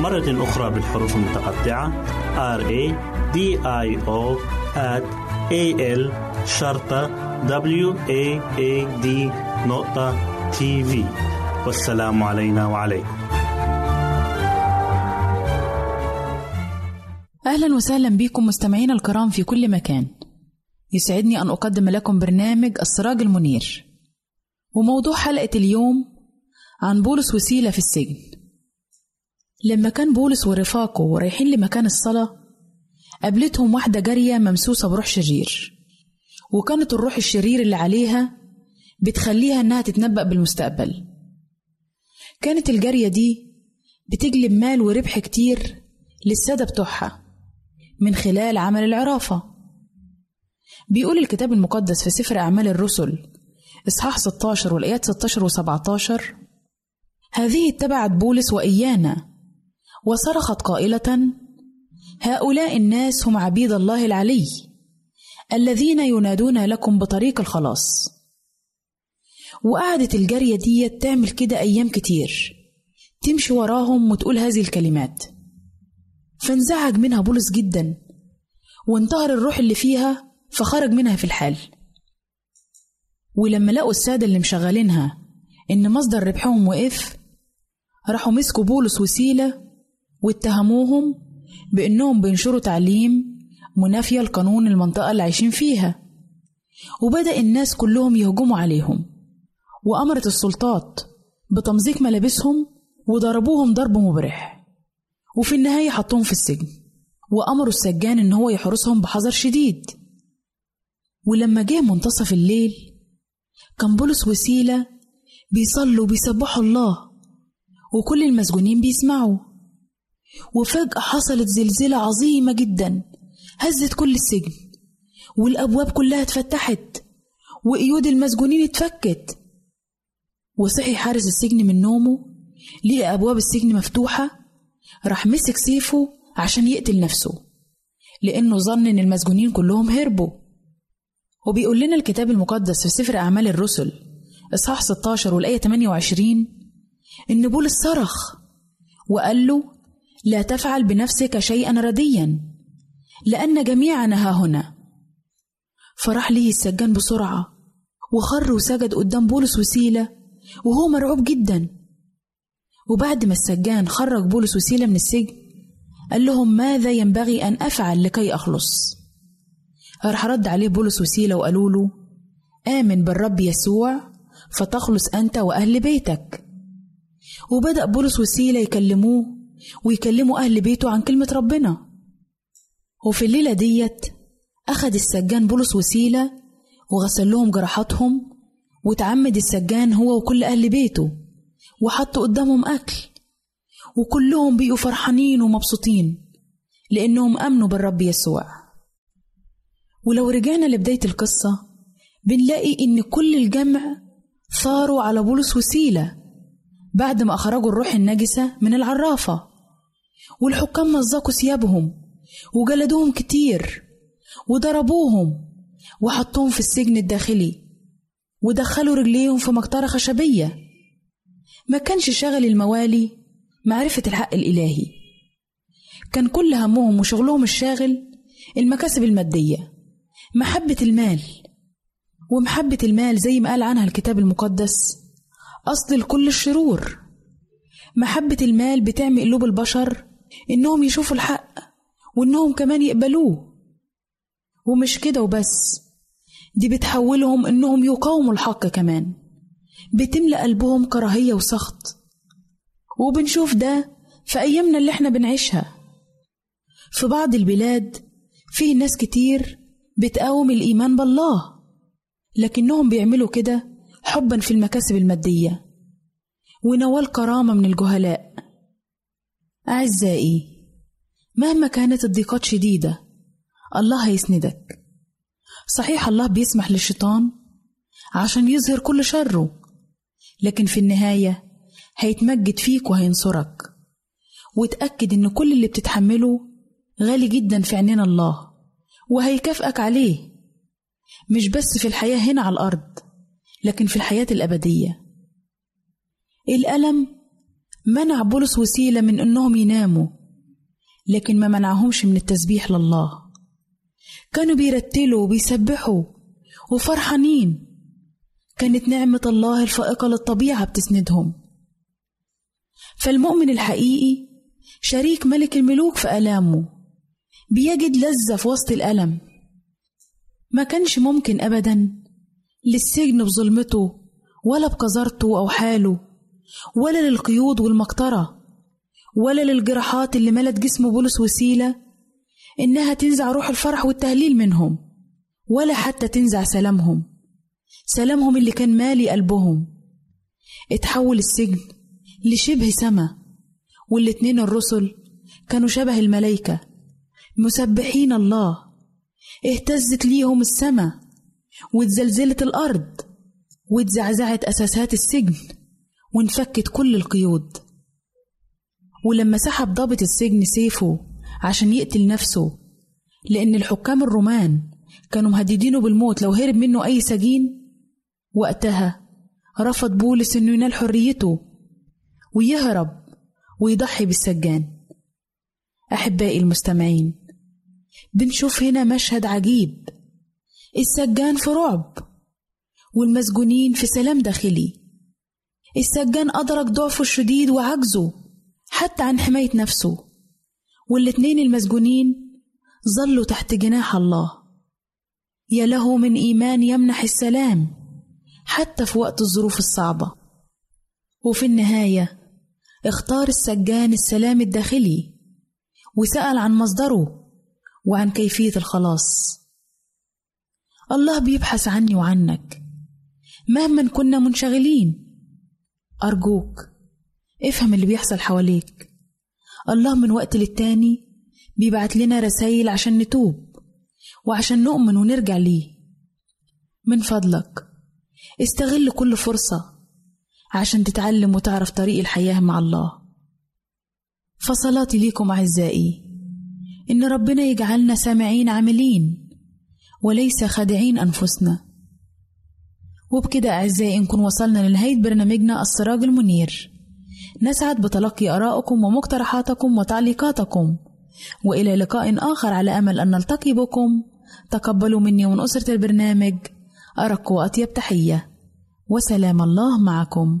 مرة أخرى بالحروف المتقطعة. R A D I O A L شرطة W A A D نقطة تي في والسلام علينا وعليكم. أهلا وسهلا بكم مستمعينا الكرام في كل مكان. يسعدني أن أقدم لكم برنامج السراج المنير. وموضوع حلقة اليوم عن بولس وسيلة في السجن. لما كان بولس ورفاقه رايحين لمكان الصلاة قابلتهم واحدة جارية ممسوسة بروح شرير. وكانت الروح الشرير اللي عليها بتخليها إنها تتنبأ بالمستقبل. كانت الجارية دي بتجلب مال وربح كتير للسادة بتوعها من خلال عمل العرافة. بيقول الكتاب المقدس في سفر أعمال الرسل إصحاح 16 والآيات 16 و 17 هذه اتبعت بولس وإيانا وصرخت قائلة هؤلاء الناس هم عبيد الله العلي الذين ينادون لكم بطريق الخلاص. وقعدت الجارية دي تعمل كده أيام كتير تمشي وراهم وتقول هذه الكلمات. فانزعج منها بولس جدا وانتهر الروح اللي فيها فخرج منها في الحال. ولما لقوا السادة اللي مشغلينها إن مصدر ربحهم وقف راحوا مسكوا بولس وسيلة واتهموهم بإنهم بينشروا تعليم منافية لقانون المنطقة اللي عايشين فيها. وبدأ الناس كلهم يهجموا عليهم. وأمرت السلطات بتمزيق ملابسهم وضربوهم ضرب مبرح. وفي النهاية حطوهم في السجن. وأمروا السجان إن هو يحرسهم بحذر شديد. ولما جه منتصف الليل كان بولس وسيلة بيصلوا وبيسبحوا الله. وكل المسجونين بيسمعوا. وفجأة حصلت زلزلة عظيمة جدا هزت كل السجن والأبواب كلها اتفتحت وقيود المسجونين اتفكت. وصحي حارس السجن من نومه لقى أبواب السجن مفتوحة راح مسك سيفه عشان يقتل نفسه لأنه ظن إن المسجونين كلهم هربوا. وبيقول لنا الكتاب المقدس في سفر أعمال الرسل إصحاح 16 والآية 28 إن بولس صرخ وقال له لا تفعل بنفسك شيئا رديا لأن جميعنا ها هنا. فراح ليه السجان بسرعة وخر وسجد قدام بولس وسيلة وهو مرعوب جدا. وبعد ما السجان خرج بولس وسيلة من السجن قال لهم ماذا ينبغي أن أفعل لكي أخلص؟ راح رد عليه بولس وسيلة وقالوا له آمن بالرب يسوع فتخلص أنت وأهل بيتك. وبدأ بولس وسيلة يكلموه ويكلموا أهل بيته عن كلمة ربنا. وفي الليلة ديت أخد السجان بولس وسيلة وغسل لهم جراحاتهم وتعمد السجان هو وكل أهل بيته وحط قدامهم أكل. وكلهم بقوا فرحانين ومبسوطين لأنهم آمنوا بالرب يسوع. ولو رجعنا لبداية القصة بنلاقي إن كل الجمع ثاروا على بولس وسيلة بعد ما أخرجوا الروح النجسة من العرافة. والحكام مزقوا ثيابهم وجلدوهم كتير وضربوهم وحطوهم في السجن الداخلي ودخلوا رجليهم في مقطرة خشبية. ما كانش شغل الموالي معرفة الحق الإلهي. كان كل همهم وشغلهم الشاغل المكاسب المادية محبة المال. ومحبة المال زي ما قال عنها الكتاب المقدس أصل لكل الشرور. محبة المال بتعمي قلوب البشر إنهم يشوفوا الحق وإنهم كمان يقبلوه. ومش كده وبس دي بتحولهم إنهم يقاوموا الحق كمان. بتملأ قلبهم كراهية وسخط. وبنشوف ده في أيامنا اللي إحنا بنعيشها. في بعض البلاد فيه ناس كتير بتقاوم الإيمان بالله لكنهم بيعملوا كده حبا في المكاسب المادية. ونوال كرامة من الجهلاء. أعزائي مهما كانت الضيقات شديدة الله هيسندك. صحيح الله بيسمح للشيطان عشان يظهر كل شره لكن في النهاية هيتمجد فيك وهينصرك. وتأكد إن كل اللي بتتحمله غالي جدا في عينين الله وهيكافئك عليه. مش بس في الحياة هنا على الأرض لكن في الحياة الأبدية. الألم منع بولس وسيلة من إنهم يناموا لكن ما منعهمش من التسبيح لله. كانوا بيرتلوا وبيسبحوا وفرحانين. كانت نعمة الله الفائقة للطبيعة بتسندهم. فالمؤمن الحقيقي شريك ملك الملوك في آلامه بيجد لذة في وسط الألم. ما كانش ممكن أبدا للسجن بظلمته ولا بقذارته أو حاله. ولا للقيود والمقطرة ولا للجراحات اللي ملت جسم بولس وسيلة إنها تنزع روح الفرح والتهليل منهم ولا حتى تنزع سلامهم سلامهم اللي كان مالي قلبهم. اتحول السجن لشبه سما والاتنين الرسل كانوا شبه الملايكة مسبحين الله. اهتزت ليهم السماء واتزلزلت الأرض واتزعزعت أساسات السجن. وانفكت كل القيود. ولما سحب ضابط السجن سيفه عشان يقتل نفسه لأن الحكام الرومان كانوا مهددينه بالموت لو هرب منه أي سجين وقتها رفض بولس إنه ينال حريته ويهرب ويضحي بالسجان. أحبائي المستمعين بنشوف هنا مشهد عجيب. السجان في رعب والمسجونين في سلام داخلي. السجان أدرك ضعفه الشديد وعجزه حتى عن حماية نفسه. والاتنين المسجونين ظلوا تحت جناح الله. يا له من إيمان يمنح السلام حتى في وقت الظروف الصعبة. وفي النهاية اختار السجان السلام الداخلي وسأل عن مصدره وعن كيفية الخلاص. الله بيبحث عني وعنك. مهما كنا منشغلين أرجوك افهم اللي بيحصل حواليك. الله من وقت للتاني بيبعت لنا رسايل عشان نتوب وعشان نؤمن ونرجع ليه. من فضلك استغل كل فرصة عشان تتعلم وتعرف طريق الحياة مع الله. فصلاتي ليكم أعزائي إن ربنا يجعلنا سامعين عاملين وليس خادعين أنفسنا. وبكده أعزائي نكون وصلنا لنهاية برنامجنا السراج المنير. نسعد بتلقي آرائكم ومقترحاتكم وتعليقاتكم. وإلى لقاء آخر على أمل أن نلتقي بكم. تقبلوا مني ومن أسرة البرنامج أرق وأطيب تحية. وسلام الله معكم.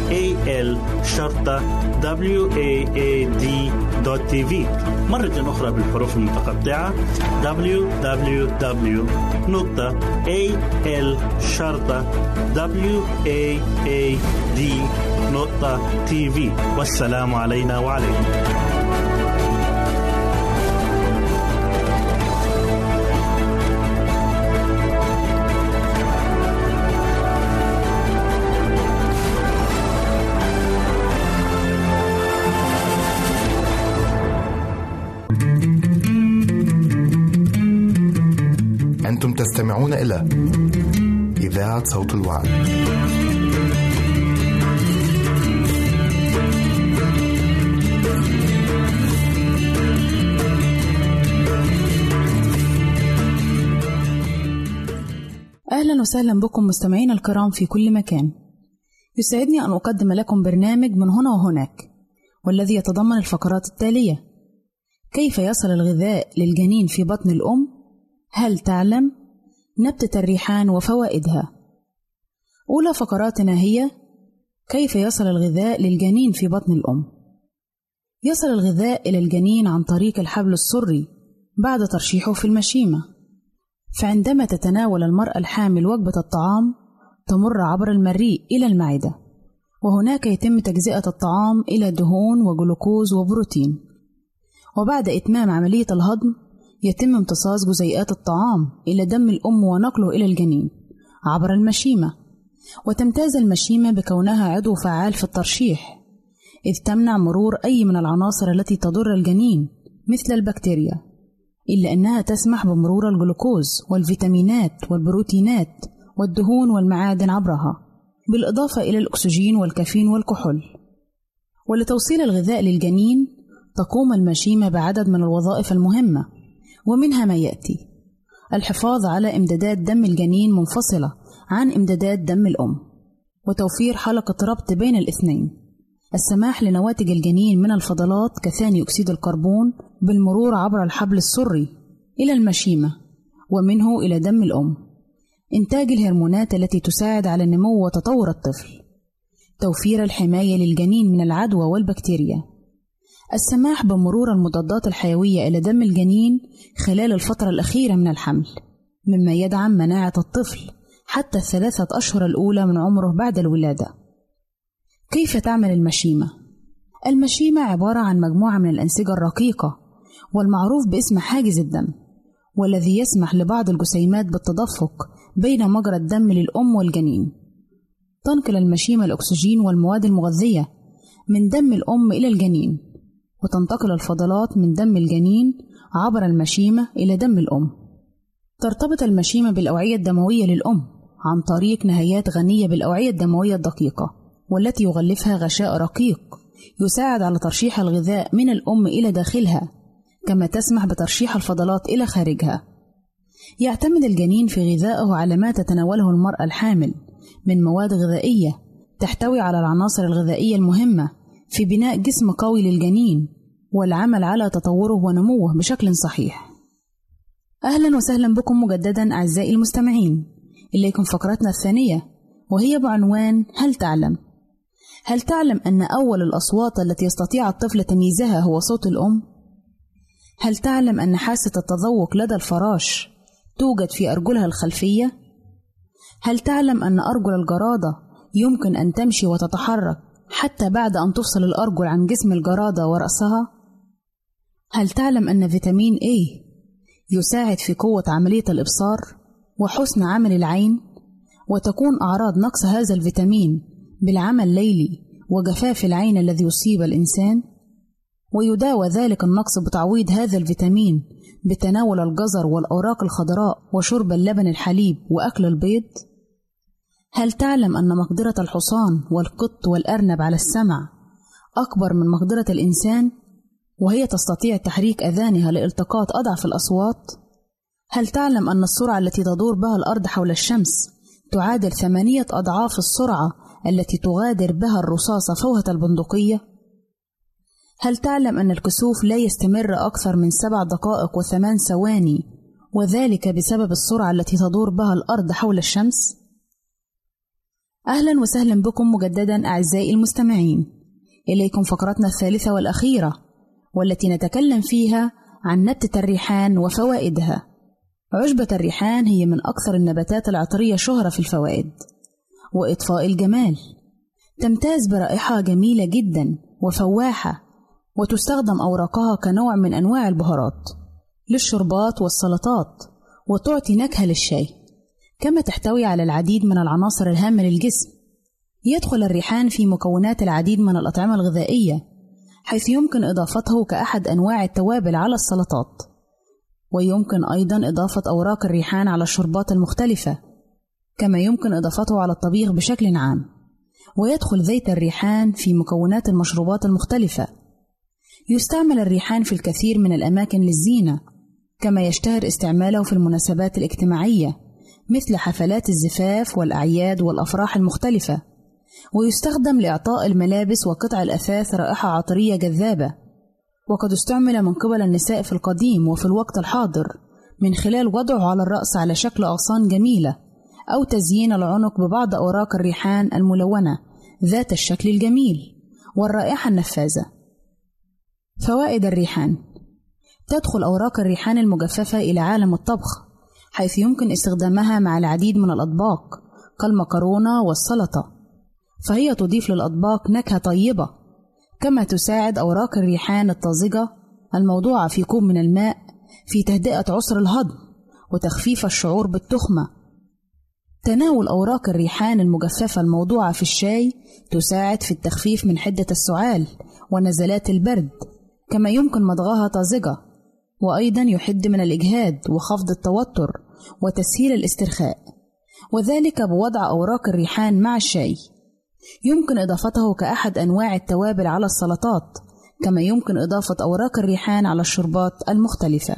www.al waad.tv مرة أخرى بالحروف المتقطعة. Www www.al-waad.tv والسلام علينا وعليكم. أنتم تستمعون إلى إذاعة صوت الوعد. أهلا وسهلا بكم مستمعينا الكرام في كل مكان يسعدني أن أقدم لكم برنامج من هنا وهناك والذي يتضمن الفقرات التالية كيف يصل الغذاء للجنين في بطن الأم؟ هل تعلم؟ نبتة الريحان وفوائدها أولى فقراتنا هي كيف يصل الغذاء للجنين في بطن الأم؟ يصل الغذاء إلى الجنين عن طريق الحبل السري بعد ترشيحه في المشيمة فعندما تتناول المرأة الحامل وجبة الطعام تمر عبر المريء إلى المعدة وهناك يتم تجزئة الطعام إلى دهون وجلوكوز وبروتين وبعد إتمام عملية الهضم يتم امتصاص جزيئات الطعام إلى دم الأم ونقله إلى الجنين عبر المشيمة. وتمتاز المشيمة بكونها عضو فعال في الترشيح إذ تمنع مرور أي من العناصر التي تضر الجنين مثل البكتيريا إلا أنها تسمح بمرور الجلوكوز والفيتامينات والبروتينات والدهون والمعادن عبرها بالإضافة إلى الأكسجين والكافيين والكحول. ولتوصيل الغذاء للجنين تقوم المشيمة بعدد من الوظائف المهمة ومنها ما يأتي. الحفاظ على إمدادات دم الجنين منفصلة عن إمدادات دم الأم وتوفير حلقة ربط بين الاثنين. السماح لنواتج الجنين من الفضلات كثاني أكسيد الكربون بالمرور عبر الحبل السري إلى المشيمة ومنه إلى دم الأم. إنتاج الهرمونات التي تساعد على النمو وتطور الطفل. توفير الحماية للجنين من العدوى والبكتيريا. السماح بمرور المضادات الحيوية إلى دم الجنين خلال الفترة الأخيرة من الحمل مما يدعم مناعة الطفل حتى الثلاثة أشهر الأولى من عمره بعد الولادة. كيف تعمل المشيمة؟ المشيمة عبارة عن مجموعة من الأنسجة الرقيقة والمعروف باسم حاجز الدم والذي يسمح لبعض الجسيمات بالتدفق بين مجرى الدم للأم والجنين. تنقل المشيمة الأكسجين والمواد المغذية من دم الأم إلى الجنين وتنتقل الفضلات من دم الجنين عبر المشيمة إلى دم الأم. ترتبط المشيمة بالأوعية الدموية للأم عن طريق نهايات غنية بالأوعية الدموية الدقيقة والتي يغلفها غشاء رقيق يساعد على ترشيح الغذاء من الأم إلى داخلها كما تسمح بترشيح الفضلات إلى خارجها يعتمد الجنين في غذائه على ما تتناوله المرأة الحامل من مواد غذائية تحتوي على العناصر الغذائية المهمة في بناء جسم قوي للجنين والعمل على تطوره ونموه بشكل صحيح. أهلا وسهلا بكم مجددا أعزائي المستمعين. إليكم فقرتنا الثانية وهي بعنوان هل تعلم؟ هل تعلم أن أول الأصوات التي يستطيع الطفل تمييزها هو صوت الأم؟ هل تعلم أن حاسة التذوق لدى الفراش توجد في أرجلها الخلفية؟ هل تعلم أن أرجل الجرادة يمكن أن تمشي وتتحرك حتى بعد أن تفصل الأرجل عن جسم الجرادة ورأسها؟ هل تعلم أن فيتامين A يساعد في قوة عملية الإبصار؟ وحسن عمل العين وتكون أعراض نقص هذا الفيتامين بالعمى الليلي وجفاف العين الذي يصيب الإنسان ويداوى ذلك النقص بتعويض هذا الفيتامين بتناول الجزر والأوراق الخضراء وشرب اللبن الحليب وأكل البيض؟ هل تعلم أن مقدرة الحصان والقط والأرنب على السمع أكبر من مقدرة الإنسان وهي تستطيع تحريك أذانها لالتقاط أضعف الأصوات؟ هل تعلم أن السرعة التي تدور بها الأرض حول الشمس تعادل ثمانية أضعاف السرعة التي تغادر بها الرصاصة فوهة البندقية؟ هل تعلم أن الكسوف لا يستمر أكثر من سبع دقائق وثمان ثواني وذلك بسبب السرعة التي تدور بها الأرض حول الشمس؟ أهلا وسهلا بكم مجددا أعزائي المستمعين. إليكم فقرتنا الثالثة والأخيرة والتي نتكلم فيها عن نبتة الريحان وفوائدها. عشبة الريحان هي من أكثر النباتات العطرية شهرة في الفوائد. وإطفاء الجمال. تمتاز برائحة جميلة جدا وفواحة وتستخدم أوراقها كنوع من أنواع البهارات للشربات والسلطات وتعطي نكهة للشاي. كما تحتوي على العديد من العناصر الهامة للجسم. يدخل الريحان في مكونات العديد من الأطعمة الغذائية حيث يمكن إضافته كأحد أنواع التوابل على السلطات. ويمكن أيضا إضافة أوراق الريحان على الشربات المختلفة كما يمكن إضافته على الطبيخ بشكل عام. ويدخل زيت الريحان في مكونات المشروبات المختلفة. يستعمل الريحان في الكثير من الأماكن للزينة كما يشتهر استعماله في المناسبات الاجتماعية. مثل حفلات الزفاف والأعياد والأفراح المختلفة ويستخدم لإعطاء الملابس وقطع الأثاث رائحة عطرية جذابة. وقد استعمل من قبل النساء في القديم وفي الوقت الحاضر من خلال وضعه على الرأس على شكل أغصان جميلة أو تزيين العنق ببعض أوراق الريحان الملونة ذات الشكل الجميل والرائحة النفاذة. فوائد الريحان تدخل أوراق الريحان المجففة إلى عالم الطبخ حيث يمكن استخدامها مع العديد من الأطباق كالمكرونة والسلطة فهي تضيف للأطباق نكهة طيبة كما تساعد أوراق الريحان الطازجة الموضوعة في كوب من الماء في تهدئة عسر الهضم وتخفيف الشعور بالتخمة. تناول أوراق الريحان المجففة الموضوعة في الشاي تساعد في التخفيف من حدة السعال ونزلات البرد كما يمكن مضغها طازجة. وأيضا يحد من الإجهاد وخفض التوتر وتسهيل الاسترخاء وذلك بوضع أوراق الريحان مع الشاي. يمكن إضافته كأحد أنواع التوابل على السلطات كما يمكن إضافة أوراق الريحان على الشربات المختلفة.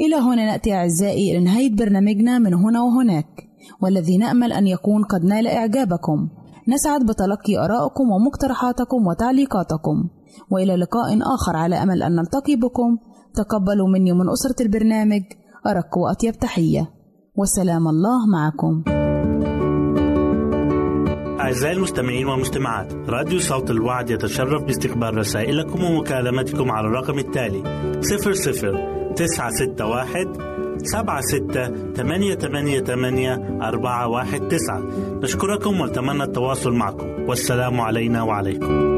إلى هنا نأتي أعزائي إلى نهاية برنامجنا من هنا وهناك والذي نأمل أن يكون قد نال إعجابكم. نسعد بتلقي آرائكم ومقترحاتكم وتعليقاتكم. وإلى لقاء آخر على أمل أن نلتقي بكم. تقبلوا مني من أسرة البرنامج أرق وأطيب تحية. وسلام الله معكم. أعزائي المستمعين والمستمعات راديو صوت الوعد يتشرف باستقبال رسائلكم ومكالمتكم على الرقم التالي 00 961 سبعة ستة ثمانية ثمانية ثمانية أربعة واحد تسعة. نشكركم ونتمنى التواصل معكم. والسلام علينا وعليكم.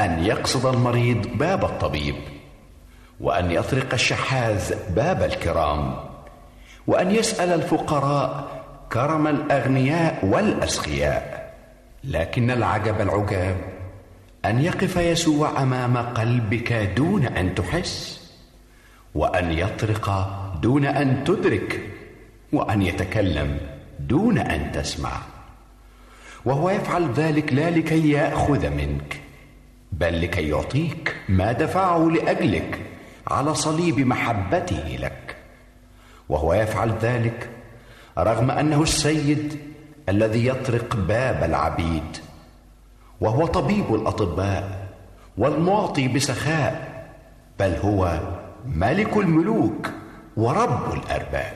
أن يقصد المريض باب الطبيب وأن يطرق الشحاذ باب الكرام وأن يسأل الفقراء كرم الأغنياء والأسخياء لكن العجب العجاب أن يقف يسوع أمام قلبك دون أن تحس وأن يطرق دون أن تدرك وأن يتكلم دون أن تسمع. وهو يفعل ذلك لا لكي يأخذ منك. بل لكي يعطيك ما دفعه لأجلك على صليب محبته لك. وهو يفعل ذلك رغم أنه السيد الذي يطرق باب العبيد. وهو طبيب الأطباء والمعطي بسخاء بل هو ملك الملوك ورب الأرباب.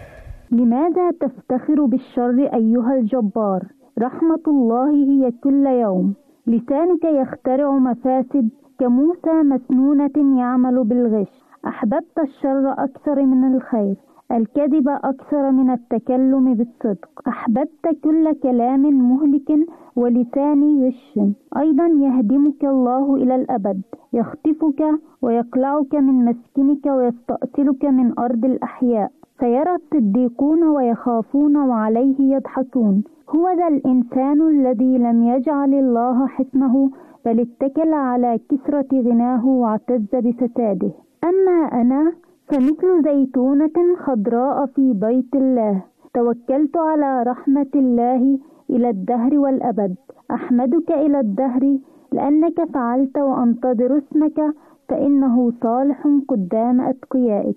لماذا تفتخر بالشر أيها الجبار؟ رحمة الله هي كل يوم. لسانك يخترع مفاسد كموسى مسنونة يعمل بالغش. أحببت الشر أكثر من الخير الكذب أكثر من التكلم بالصدق. أحببت كل كلام مهلك ولسان غش. أيضا يهدمك الله إلى الأبد يخطفك ويقلعك من مسكنك ويستأصلك من أرض الأحياء. فيرى الصديقون ويخافون وعليه يضحكون. هو ذا الإنسان الذي لم يجعل الله حصنه بل اتكل على كثرة غناه واعتز بفساده. أما أنا فمثل زيتونة خضراء في بيت الله. توكلت على رحمة الله إلى الدهر والأبد. أحمدك إلى الدهر لأنك فعلت وأنتظر اسمك فإنه صالح قدام أتقيائك.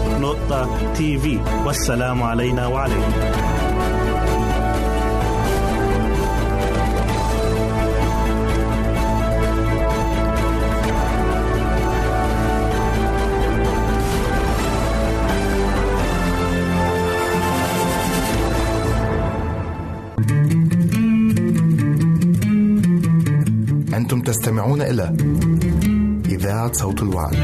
www.al-waad.tv والسلام علينا وعليكم أنتم تستمعون إلى إذاعة صوت الوعد.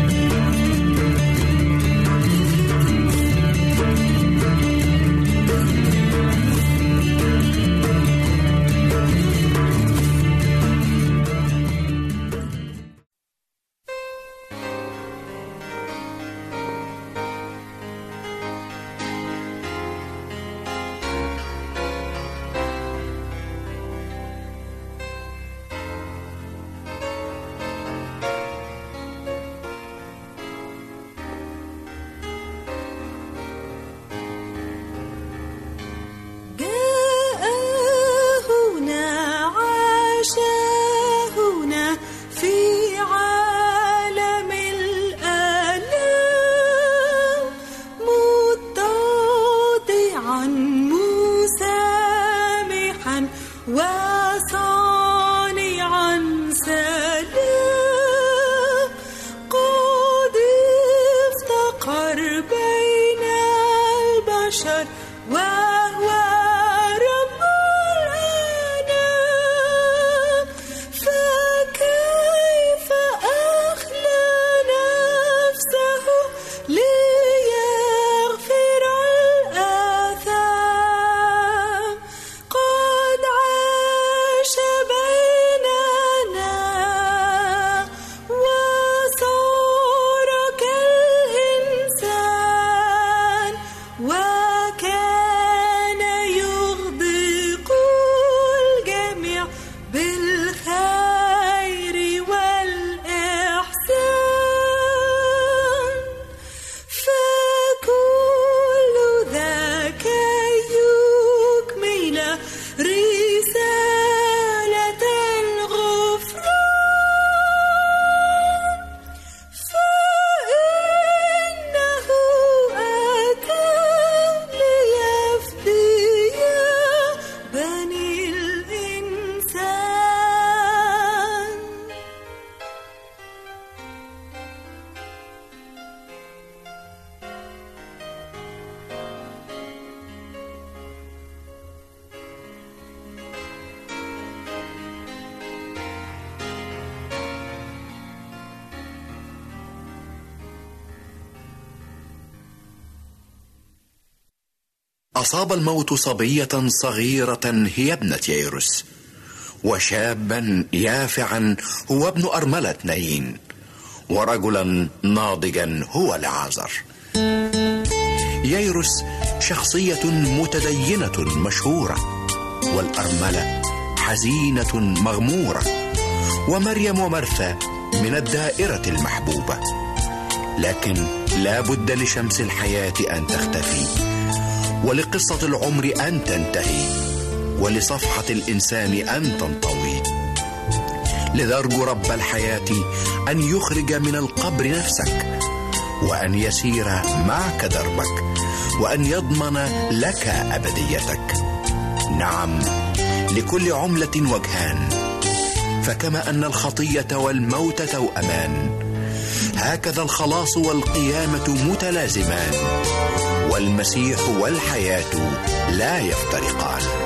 أصاب الموت صبية صغيرة هي ابنة ييروس. وشابا يافعا هو ابن أرملة نايين ورجلا ناضجا هو لعازر ييروس شخصية متدينة مشهورة والأرملة حزينة مغمورة. ومريم ومرثا من الدائرة المحبوبة. لكن لا بد لشمس الحياة أن تختفي. ولقصة العمر أن تنتهي ولصفحة الإنسان أن تنطوي. لذا أرجو رب الحياة أن يخرج من القبر نفسك وأن يسير معك دربك وأن يضمن لك أبديتك. نعم لكل عملة وجهان فكما أن الخطية والموت توأمان هكذا الخلاص والقيامة متلازمان. والمسيح والحياة لا يفترقان.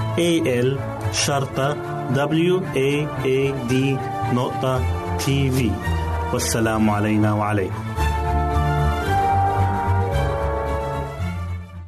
A L شرطة W A A D نقطة تي في والسلام علينا وعليكم.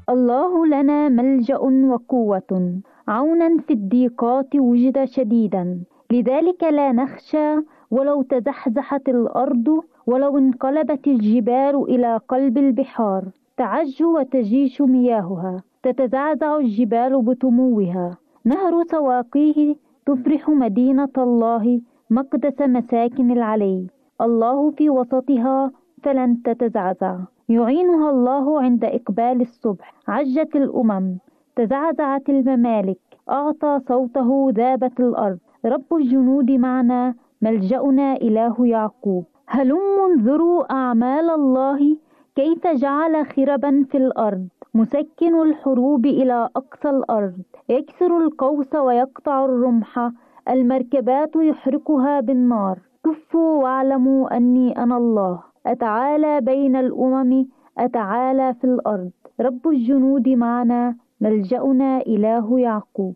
الله لنا ملجأ وقوة. عونا في الضيقات وجد شديدا. لذلك لا نخشى ولو تزحزحت الأرض ولو انقلبت الجبال إلى قلب البحار. تعج وتجيش مياهها. تتزعزع الجبال بتموها نهر سواقيه تفرح مدينة الله مقدس مساكن العلي. الله في وسطها فلن تتزعزع. يعينها الله عند إقبال الصبح. عجت الأمم تزعزعت الممالك. أعطى صوته ذابت الأرض. رب الجنود معنا ملجأنا إله يعقوب. هلم انظروا أعمال الله كيف جعل خربا في الأرض. مسكن الحروب إلى أقصى الأرض. يكسر القوس ويقطع الرمح. المركبات يحرقها بالنار. كفوا واعلموا أني أنا الله. أتعالى بين الأمم. أتعالى في الأرض. رب الجنود معنا. ملجأنا إله يعقوب.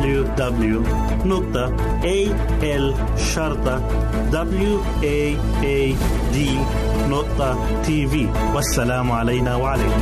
www.al-waad.tv والسلام علينا وعليكم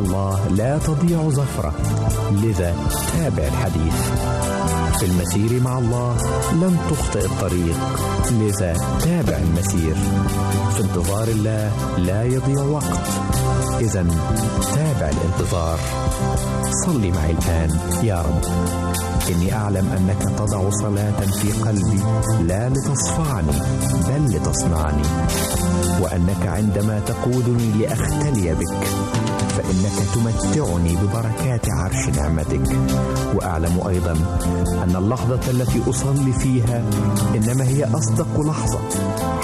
الله لا تضيع زفرة لذا تابع الحديث. في المسير مع الله لن تخطئ الطريق. لذا تابع المسير. في انتظار الله لا يضيع وقت. إذا تابع الانتظار. صلي معي الآن يا رب. إني أعلم أنك تضع صلاة في قلبي. لا لتصفعني بل لتصنعني. وأنك عندما تقودني لأختلي بك. فإنك تمتعني ببركات عرش نعمتك. وأعلم أيضا أن اللحظة التي أصلي فيها إنما هي أصدق لحظة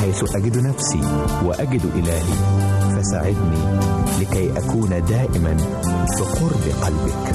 حيث أجد نفسي وأجد إلهي. فساعدني لكي أكون دائما في قرب قلبك.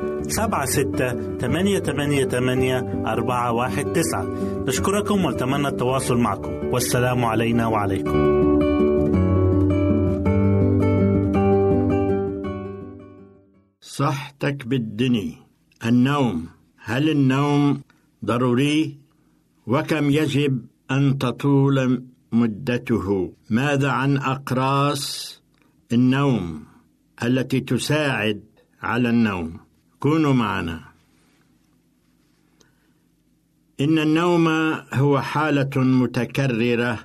سبعة ستة ثمانية ثمانية ثمانية أربعة واحد تسعة. نشكركم ونتمنى التواصل معكم. والسلام علينا وعليكم. صحتك بالدني النوم. هل النوم ضروري؟ وكم يجب أن تطول مدته؟ ماذا عن أقراص النوم التي تساعد على النوم؟ كونوا معنا. إن النوم هو حالة متكررة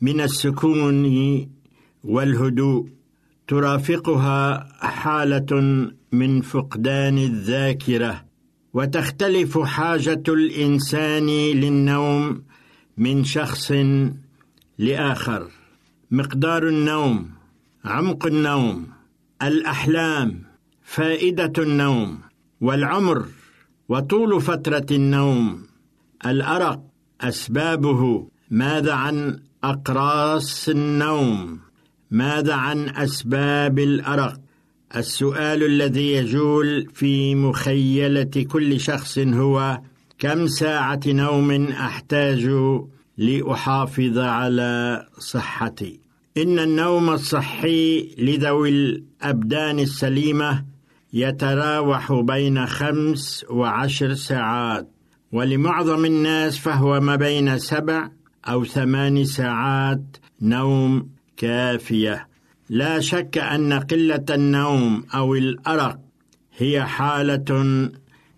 من السكون والهدوء ترافقها حالة من فقدان الذاكرة وتختلف حاجة الإنسان للنوم من شخص لآخر. مقدار النوم عمق النوم الأحلام فائدة النوم. والعمر وطول فترة النوم. الأرق أسبابه. ماذا عن أقراص النوم؟ ماذا عن أسباب الأرق؟ السؤال الذي يجول في مخيلة كل شخص هو كم ساعة نوم أحتاج لأحافظ على صحتي؟ إن النوم الصحي لذوي الأبدان السليمة يتراوح بين خمس وعشر ساعات ولمعظم الناس فهو ما بين سبع أو ثمان ساعات نوم كافية. لا شك أن قلة النوم أو الأرق هي حالة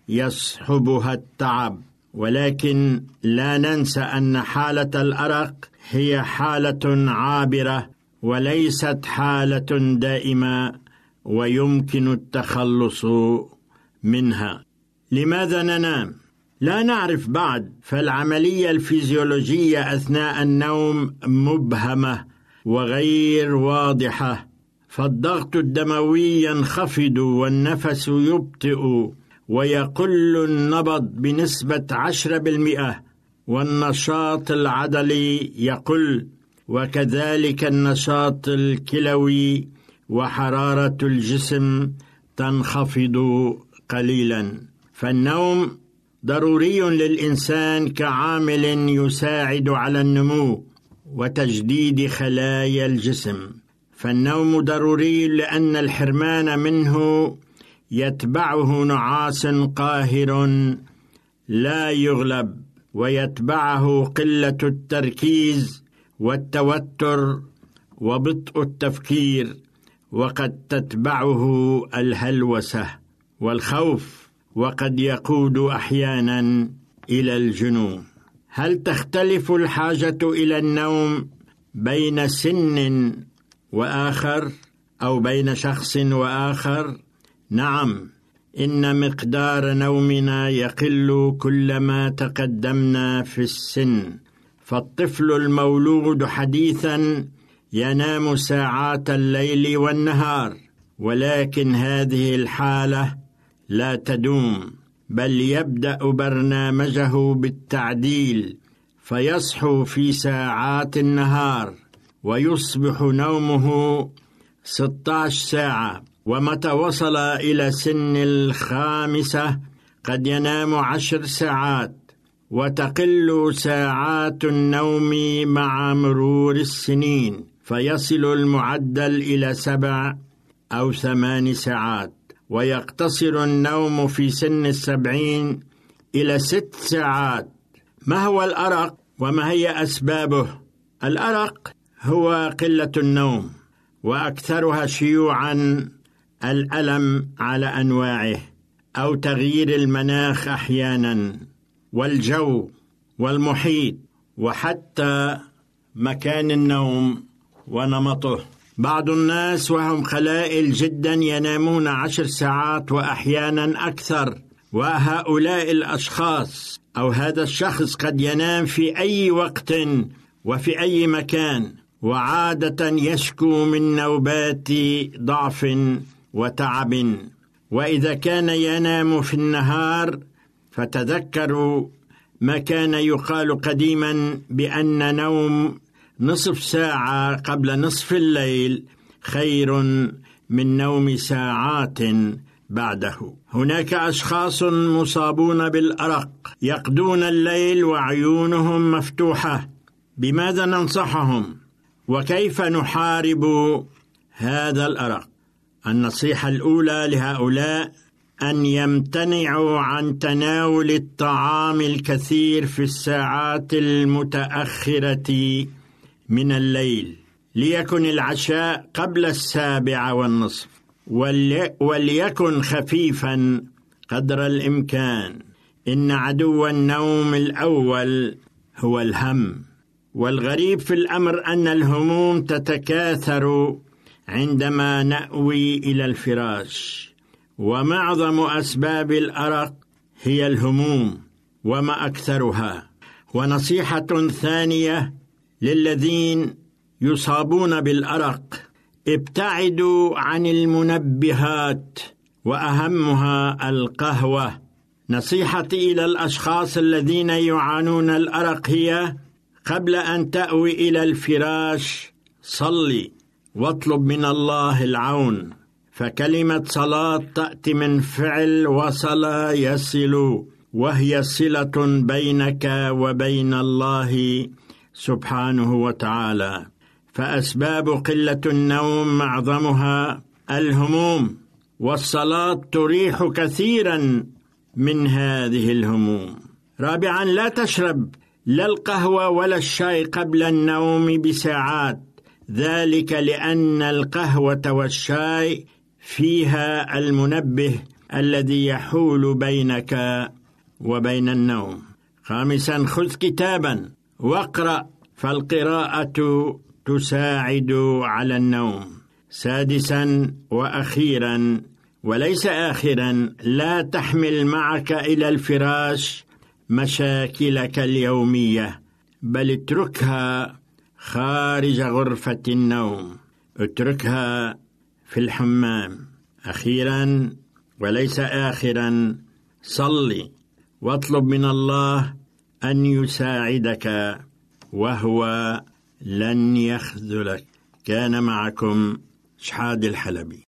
يصحبها التعب ولكن لا ننسى أن حالة الأرق هي حالة عابرة وليست حالة دائمة. ويمكن التخلص منها. لماذا ننام؟ لا نعرف بعد فالعملية الفيزيولوجية أثناء النوم مبهمة وغير واضحة. فالضغط الدموي ينخفض والنفس يبطئ ويقل النبض بنسبة عشرة بالمئة والنشاط العضلي يقل وكذلك النشاط الكلوي وحرارة الجسم تنخفض قليلا. فالنوم ضروري للإنسان كعامل يساعد على النمو وتجديد خلايا الجسم. فالنوم ضروري لأن الحرمان منه يتبعه نعاس قاهر لا يغلب ويتبعه قلة التركيز والتوتر وبطء التفكير. وقد تتبعه الهلوسة والخوف وقد يقود أحيانا إلى الجنون. هل تختلف الحاجة إلى النوم بين سن وآخر أو بين شخص وآخر؟ نعم إن مقدار نومنا يقل كلما تقدمنا في السن فالطفل المولود حديثا ينام ساعات الليل والنهار ولكن هذه الحالة لا تدوم بل يبدأ برنامجه بالتعديل فيصحو في ساعات النهار ويصبح نومه 16 ساعة. ومتى وصل إلى سن الخامسة قد ينام عشر ساعات وتقل ساعات النوم مع مرور السنين. فيصل المعدل إلى سبع أو ثمان ساعات ويقتصر النوم في سن السبعين إلى ست ساعات ما هو الأرق وما هي أسبابه؟ الأرق هو قلة النوم وأكثرها شيوعا الألم على أنواعه أو تغيير المناخ أحيانا والجو والمحيط وحتى مكان النوم ونمطه. بعض الناس وهم قلائل جدا ينامون عشر ساعات واحيانا أكثر وهؤلاء الأشخاص أو هذا الشخص قد ينام في أي وقت وفي أي مكان وعادة يشكو من نوبات ضعف وتعب. وإذا كان ينام في النهار فتذكروا ما كان يقال قديما بأن نوم نصف ساعة قبل نصف الليل خير من نوم ساعات بعده. هناك أشخاص مصابون بالأرق يقضون الليل وعيونهم مفتوحة. بماذا ننصحهم؟ وكيف نحارب هذا الأرق؟ النصيحة الأولى لهؤلاء أن يمتنعوا عن تناول الطعام الكثير في الساعات المتأخرة. من الليل ليكن العشاء قبل السابعه والنصف وليكن خفيفا قدر الإمكان. إن عدو النوم الأول هو الهم والغريب في الأمر أن الهموم تتكاثر عندما نأوي إلى الفراش. ومعظم أسباب الأرق هي الهموم وما أكثرها. ونصيحة ثانية للذين يصابون بالأرق. ابتعدوا عن المنبهات وأهمها القهوة. نصيحتي إلى الأشخاص الذين يعانون الأرق هي قبل أن تأوي إلى الفراش صلي واطلب من الله العون. فكلمة صلاة تأتي من فعل وصل يصل وهي صلة بينك وبين الله سبحانه وتعالى. فأسباب قلة النوم معظمها الهموم والصلاة تريح كثيرا من هذه الهموم. رابعا لا تشرب لا القهوة ولا الشاي قبل النوم بساعات. ذلك لأن القهوة والشاي فيها المنبه الذي يحول بينك وبين النوم. خامسا خذ كتابا. واقرأ فالقراءة تساعد على النوم. سادسا وأخيرا وليس اخرا لا تحمل معك إلى الفراش مشاكلك اليومية بل اتركها خارج غرفة النوم. اتركها في الحمام. أخيرا وليس اخرا صلي واطلب من الله أن يساعدك وهو لن يخذلك. كان معكم شحاد الحلبي.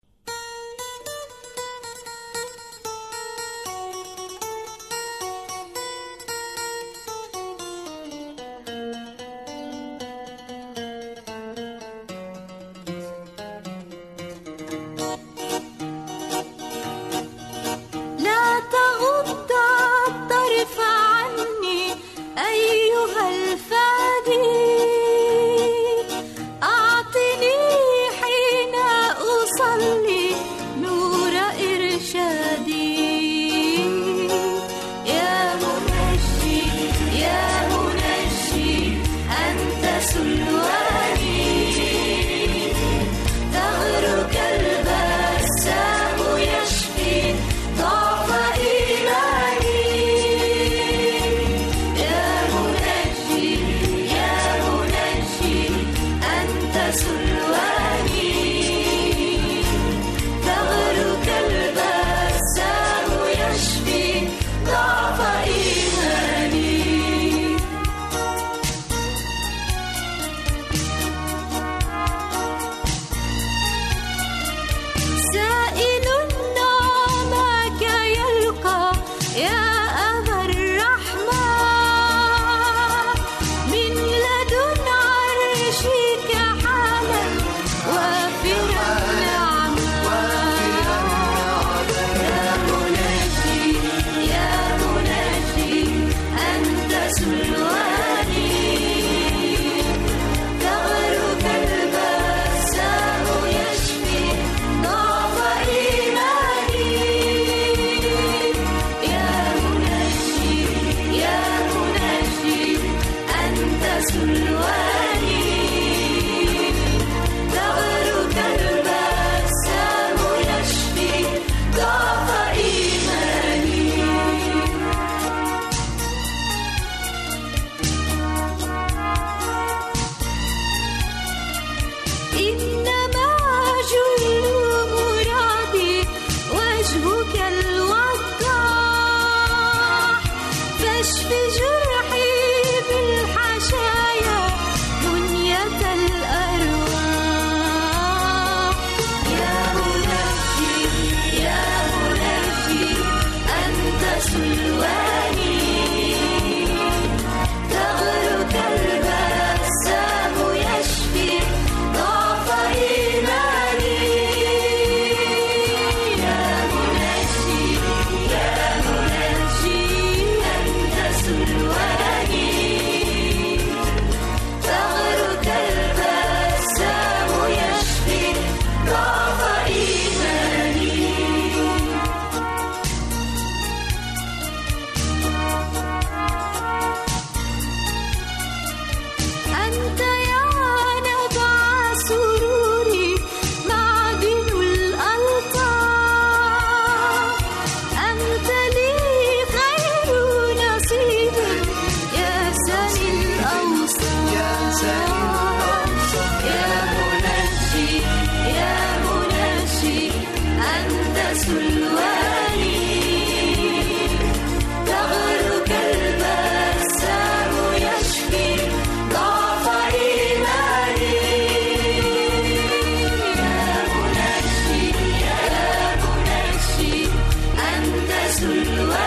sleep.